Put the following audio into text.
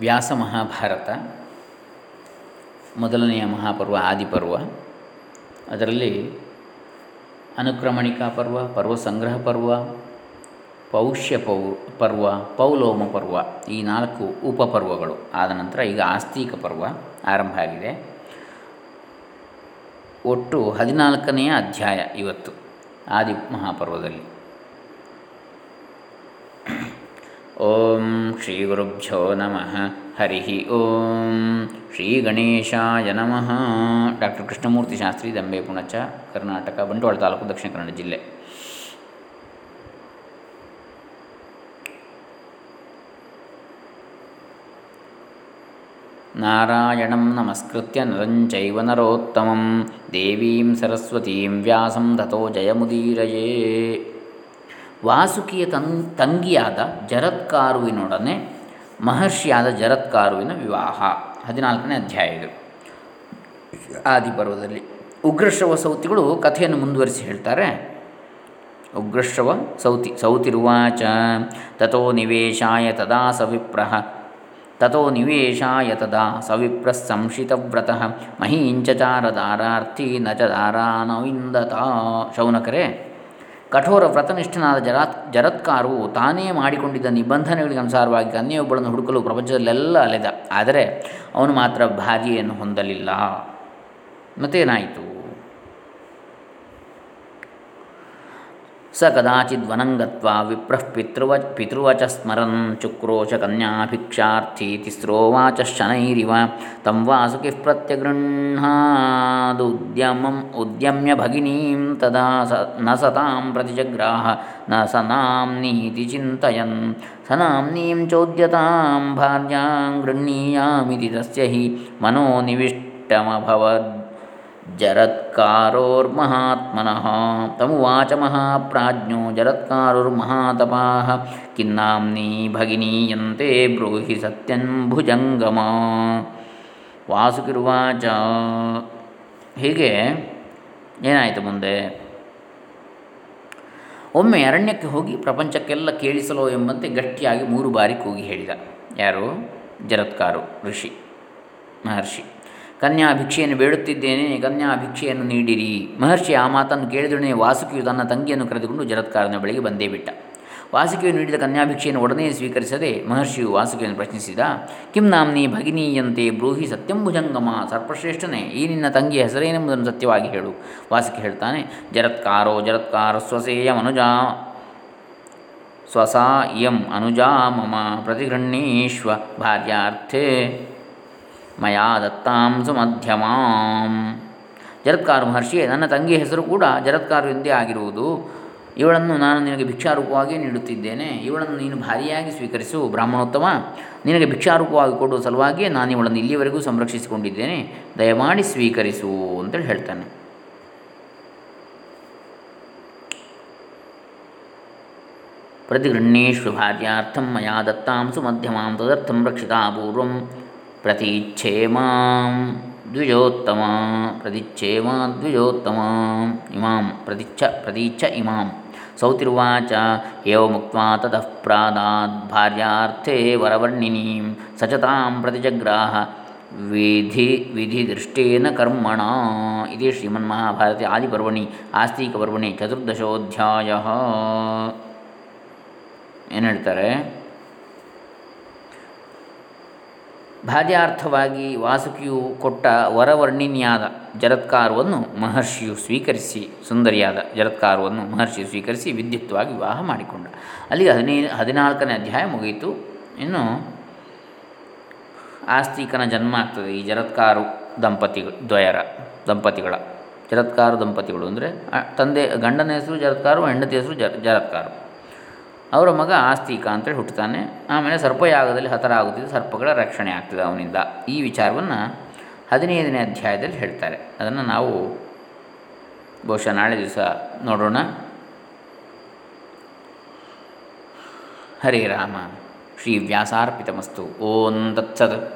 ವ್ಯಾಸ ಮಹಾಭಾರತ, ಮೊದಲನೆಯ ಮಹಾಪರ್ವ ಆದಿಪರ್ವ. ಅದರಲ್ಲಿ ಅನುಕ್ರಮಣಿಕಾ ಪರ್ವ ಪರ್ವ ಸಂಗ್ರಹ ಪರ್ವ, ಪೌಷ್ಯ ಪೌ, ಪರ್ವ, ಪೌಲೋಮ ಪರ್ವ ಈ ನಾಲ್ಕು ಉಪಪರ್ವಗಳು. ಆದ ನಂತರ ಈಗ ಆಸ್ತಿಕ ಪರ್ವ ಆರಂಭ ಆಗಿದೆ. ಒಟ್ಟು ಹದಿನಾಲ್ಕನೆಯ ಅಧ್ಯಾಯ ಇವತ್ತು, ಆದಿ ಮಹಾಪರ್ವದಲ್ಲಿ. ಓಂ ಶ್ರೀ ಗುರುಭ್ಯೋ ನಮಃ. ಹರಿ ಓಂ. ಶ್ರೀ ಗಣೇಶಾಯ ನಮಃ. ಡಾಕ್ಟರ್ ಕೃಷ್ಣಮೂರ್ತಿ ಶಾಸ್ತ್ರಿ, ದಂಬೆ ಪುಣಚ, ಕರ್ನಾಟಕ, ಬಂಟ್ವಾಳ ತಾಲೂಕು ದಕ್ಷಿಣ ಕನ್ನಡ ಜಿಲ್ಲೆ. ನಾರಾಯಣಂ ನಮಸ್ಕೃತ್ಯ ನರಂಚೈವ ನರೋತ್ತಮಂ. ದೇವೀಂ ಸರಸ್ವತೀಂ ವ್ಯಾಸಂ ತಥೋ ಜಯಮುದೀರಯೇ. ವಾಸುಕಿಯ ತನ್, ತಂಗಿಯಾದ ಜರತ್ಕಾರುವಿನೊಡನೆ ಮಹರ್ಷಿಯಾದ ಜರತ್ಕಾರುವಿನ ವಿವಾಹ. ಹದಿನಾಲ್ಕನೇ ಅಧ್ಯಾಯ ಇದು. ಆದಿಪರ್ವದಲ್ಲಿ. ಉಗ್ರಶ್ರವ ಸೌತಿಗಳು ಕಥೆಯನ್ನು ಮುಂದುವರಿಸಿ ಹೇಳ್ತಾರೆ. ಉಗ್ರಶ್ರವ ಸೌತಿ, ಸೌತಿರುವಾಚ ತಥೋ ನಿವೇಶಾಯ ತದಾ ಸವಿಪ್ರಹ ತಥೋ ನಿವೇಶಾಯ ತದಾ ಸವಿಪ್ರ ಸಂಶಿತವ್ರತಃ ಮಹೀಂಚಚಾರದಾರಾರ್ಥಿ ನ ಚ ದಾರಾನವಿಂದತಾ ಶೌನಕರೇ ಕಠೋರ ವ್ರತನಿಷ್ಠನಾದ ಜರಾತ್, ಜರತ್ಕಾರವು ತಾನೇ ಮಾಡಿಕೊಂಡಿದ್ದ ನಿಬಂಧನೆಗಳಿಗೆ ಅನುಸಾರವಾಗಿ ಕನ್ಯೆಯೊಬ್ಬಳನ್ನು ಹುಡುಕಲು ಪ್ರಪಂಚದಲ್ಲೆಲ್ಲ ಅಲೆದ. ಆದರೆ ಅವನು ಮಾತ್ರ ಭಾರ್ಯೆಯನ್ನು ಹೊಂದಲಿಲ್ಲ. ಮತ್ತೇನಾಯಿತು? ಸ ಕದಾಚಿದ್ವನಂಗತ್ವ ವಿಪ್ರಃ ಪಿತೃವ ಪಿತೃವಚ ಸ್ಮರನ್ ಚುಕ್ರೋಶ ಕನ್ಯಾಭಿಕ್ಷಾರ್ಥಿ ತಿಸ್ರೋವಾಚ ಶನೈರಿವ ತಂ ವಾಸುಕಿಃ ಪ್ರತ್ಯಗೃಹಾದುದ್ಯಮಂ ಉದ್ಯಮ್ಯ ಭಗಿನೀಂ ತದಾ ಸ ನ ಸತಾಂ ಪ್ರತಿಜಗ್ರಾಹ ನ ಸ ನಾಂನೀತಿ ಚಿಂತಯನ್ ಸ ನಾಂನೀಂ ಚೋದ್ಯತಾಂ ಭಾರ್ಯಾಂ ಗೃಹೀಯಾಮಿತಿ ತಸ್ಯ ಹಿ ಮನೋನಿವಿಷ್ಟಮಭವದ್ ಜರತ್ಕಾರೋರ್ಮಹಾತ್ಮನಃ ತಮುವಾಚ ಮಹಾಪ್ರಾಜ್ಞೋ ಜರತ್ಕಾರುರ್ಮಹಾತಪಾಃ ಕಿನ್ನಾಂನಿ ಭಗಿನೀಯಂತೆ ಬ್ರೂಹಿ ಭುಜಂಗಮ ವಾಸುಕಿರುವಾಚ ಹೀಗೆ ಏನಾಯಿತು ಮುಂದೆ? ಒಮ್ಮೆ ಅರಣ್ಯಕ್ಕೆ ಹೋಗಿ ಪ್ರಪಂಚಕ್ಕೆಲ್ಲ ಕೇಳಿಸಲೋ ಎಂಬಂತೆ ಗಟ್ಟಿಯಾಗಿ ಮೂರು ಬಾರಿ ಕೂಗಿ ಹೇಳಿದ. ಯಾರು? ಜರತ್ಕಾರು, ಋಷಿ, ಮಹರ್ಷಿ. ಕನ್ಯಾ ಭಿಕ್ಷೆಯನ್ನು ಬೇಡುತ್ತಿದ್ದೇನೆ, ಕನ್ಯಾ ಭಿಕ್ಷೆಯನ್ನು ನೀಡಿರಿ. ಮಹರ್ಷಿ ಆ ಮಾತನ್ನು ಕೇಳಿದೊಡನೆ ವಾಸುಕಿಯು ತನ್ನ ತಂಗಿಯನ್ನು ಕರೆದುಕೊಂಡು ಜರತ್ಕಾರನ ಬಳಿಗೆ ಬಂದೇ ಬಿಟ್ಟ. ವಾಸುಕಿಯು ನೀಡಿದ ಕನ್ಯಾಭಿಕ್ಷೆಯನ್ನು ಒಡನೆ ಸ್ವೀಕರಿಸದೆ ಮಹರ್ಷಿಯು ವಾಸುಕಿಯನ್ನು ಪ್ರಶ್ನಿಸಿದ, ಕಿಂ ನಾಮ್ನಿ ಭಗಿನೀಯಂತೆ ಬ್ರೂಹಿ ಸತ್ಯಂಭುಜಂಗಮ ಸರ್ಪಶ್ರೇಷ್ಠನೇ ಈ ನಿನ್ನ ತಂಗಿಯ ಹೆಸರೇನೆಂಬುದನ್ನು ಸತ್ಯವಾಗಿ ಹೇಳು. ವಾಸುಕಿ ಹೇಳ್ತಾನೆ, ಜರತ್ಕಾರೋ ಜರತ್ಕಾರ ಸ್ವಸೇಯ ಮನುಜಾ ಸ್ವಸಾ ಇಯಂ ಅನುಜಾ ಮಮ ಪ್ರತಿಗೃಣೀಶ್ವ ಭಾರ್ಯಾರ್ಥೇ. ಮಯಾ ದತ್ತಾಂ ಸುಮಧ್ಯಮಾಂ ಜರತ್ಕಾರ ಮಹರ್ಷಿಯೇ, ನನ್ನ ತಂಗಿ ಹೆಸರು ಕೂಡ ಜರತ್ಕಾರು ಎಂದೇ ಆಗಿರುವುದು. ಇವಳನ್ನು ನಾನು ನಿನಗೆ ಭಿಕ್ಷಾರೂಪವಾಗಿ ನೀಡುತ್ತಿದ್ದೇನೆ. ಇವಳನ್ನು ನೀನು ಭಾರಿಯಾಗಿ ಸ್ವೀಕರಿಸು, ಬ್ರಾಹ್ಮಣೋತ್ತಮ. ನಿನಗೆ ಭಿಕ್ಷಾರೂಪವಾಗಿ ಕೊಡುವ ಸಲುವಾಗಿಯೇ ನಾನು ಇವಳನ್ನು ಇಲ್ಲಿಯವರೆಗೂ ಸಂರಕ್ಷಿಸಿಕೊಂಡಿದ್ದೇನೆ. ದಯಮಾಡಿ ಸ್ವೀಕರಿಸು ಅಂತೇಳಿ ಹೇಳ್ತಾನೆ. ಪ್ರತಿಗೃಹ್ಣೇಶ್ವ ಭಾರ್ಯಾರ್ಥಂ ಮಯಾ ದತ್ತಾಂ ಸುಮಧ್ಯಮಾಂ ತದರ್ಥಂ ರಕ್ಷಿತಾ ಪೂರ್ವಂ. ಪ್ರತೀಚ್ಛೇ ಮಾಂ ದ್ವಿಜೋತ್ತಮ, ಪ್ರತಿಚ್ಛೇಮ ದ್ವಿಜೋತ್ತಮ, ಇಮಾಂ, ಪ್ರತಿಚ್ಛ, ಪ್ರತೀಚ್ಛ ಇಮಾಂ. ಸೌತಿರುವಾಚ ಏವ ಮುಕ್ತ್ವಾ ತತಃ ಪ್ರಾದಾದ್ ಭಾರ್ಯಾರ್ಥೇ ವರವರ್ಣಿನೀಂ, ಸಚತಾಂ ಪ್ರತಿಜಗ್ರಾಹ ವಿಧಿ, ವಿಧಿದೃಷ್ಟೇನ ಕರ್ಮಣ ಇದೇ ಶ್ರೀಮನ್ಮಹಾಭಾರತಿ ಆದಿಪರ್ವಣಿ, ಆಸ್ತಿಕಪರ್ವಣಿ ಚತುರ್ದಶೋಧ್ಯಾಯ. ಏನು ಹೇಳ್ತಾರೆ? ಭಾರ್ಯಾರ್ಥವಾಗಿ ವಾಸುಕಿಯು ಕೊಟ್ಟ ವರವರ್ಣಿನಿಯಾದ ಜರತ್ಕಾರವನ್ನು ಮಹರ್ಷಿಯು ಸ್ವೀಕರಿಸಿ, ಸುಂದರಿಯಾದ ಜರತ್ಕಾರವನ್ನು ಮಹರ್ಷಿಯು ಸ್ವೀಕರಿಸಿ ವಿದ್ಯುತ್ವಾಗಿ ವಿವಾಹ ಮಾಡಿಕೊಂಡ. ಅಲ್ಲಿಗೆ ಹದಿನೈ, ಹದಿನಾಲ್ಕನೇ ಅಧ್ಯಾಯ ಮುಗಿಯಿತು ಇನ್ನು ಆಸ್ತಿಕನ ಜನ್ಮ ಆಗ್ತದೆ ಈ ಜರತ್ಕಾರು ದಂಪತಿಗಳು ದ್ವಯರ ದಂಪತಿಗಳ. ಜರತ್ಕಾರು ದಂಪತಿಗಳು ಅಂದರೆ ತಂದೆ, ಗಂಡನ ಹೆಸರು ಜರತ್ಕಾರು ಹೆಂಡತಿ ಹೆಸರು ಜರ ಜರತ್ಕಾರು ಅವರ ಮಗ ಆಸ್ತಿಕ ಅಂತೇಳಿ ಹುಟ್ಟುತ್ತಾನೆ. ಆಮೇಲೆ ಸರ್ಪಯಾಗದಲ್ಲಿ ಹತರಾಗುತ್ತಿದ್ದ ಸರ್ಪಗಳ ರಕ್ಷಣೆ ಆಗ್ತದೆ ಅವನಿಂದ. ಈ ವಿಚಾರವನ್ನು ಹದಿನೈದನೇ ಅಧ್ಯಾಯದಲ್ಲಿ ಹೇಳ್ತಾರೆ. ಅದನ್ನು ನಾವು ಬಹುಶಃ ನಾಳೆ ದಿವಸ ನೋಡೋಣ. ಹರೇ ರಾಮ. ಶ್ರೀ ವ್ಯಾಸಾರ್ಪಿತಮಸ್ತು. ಓಂ ತತ್ಸತ್.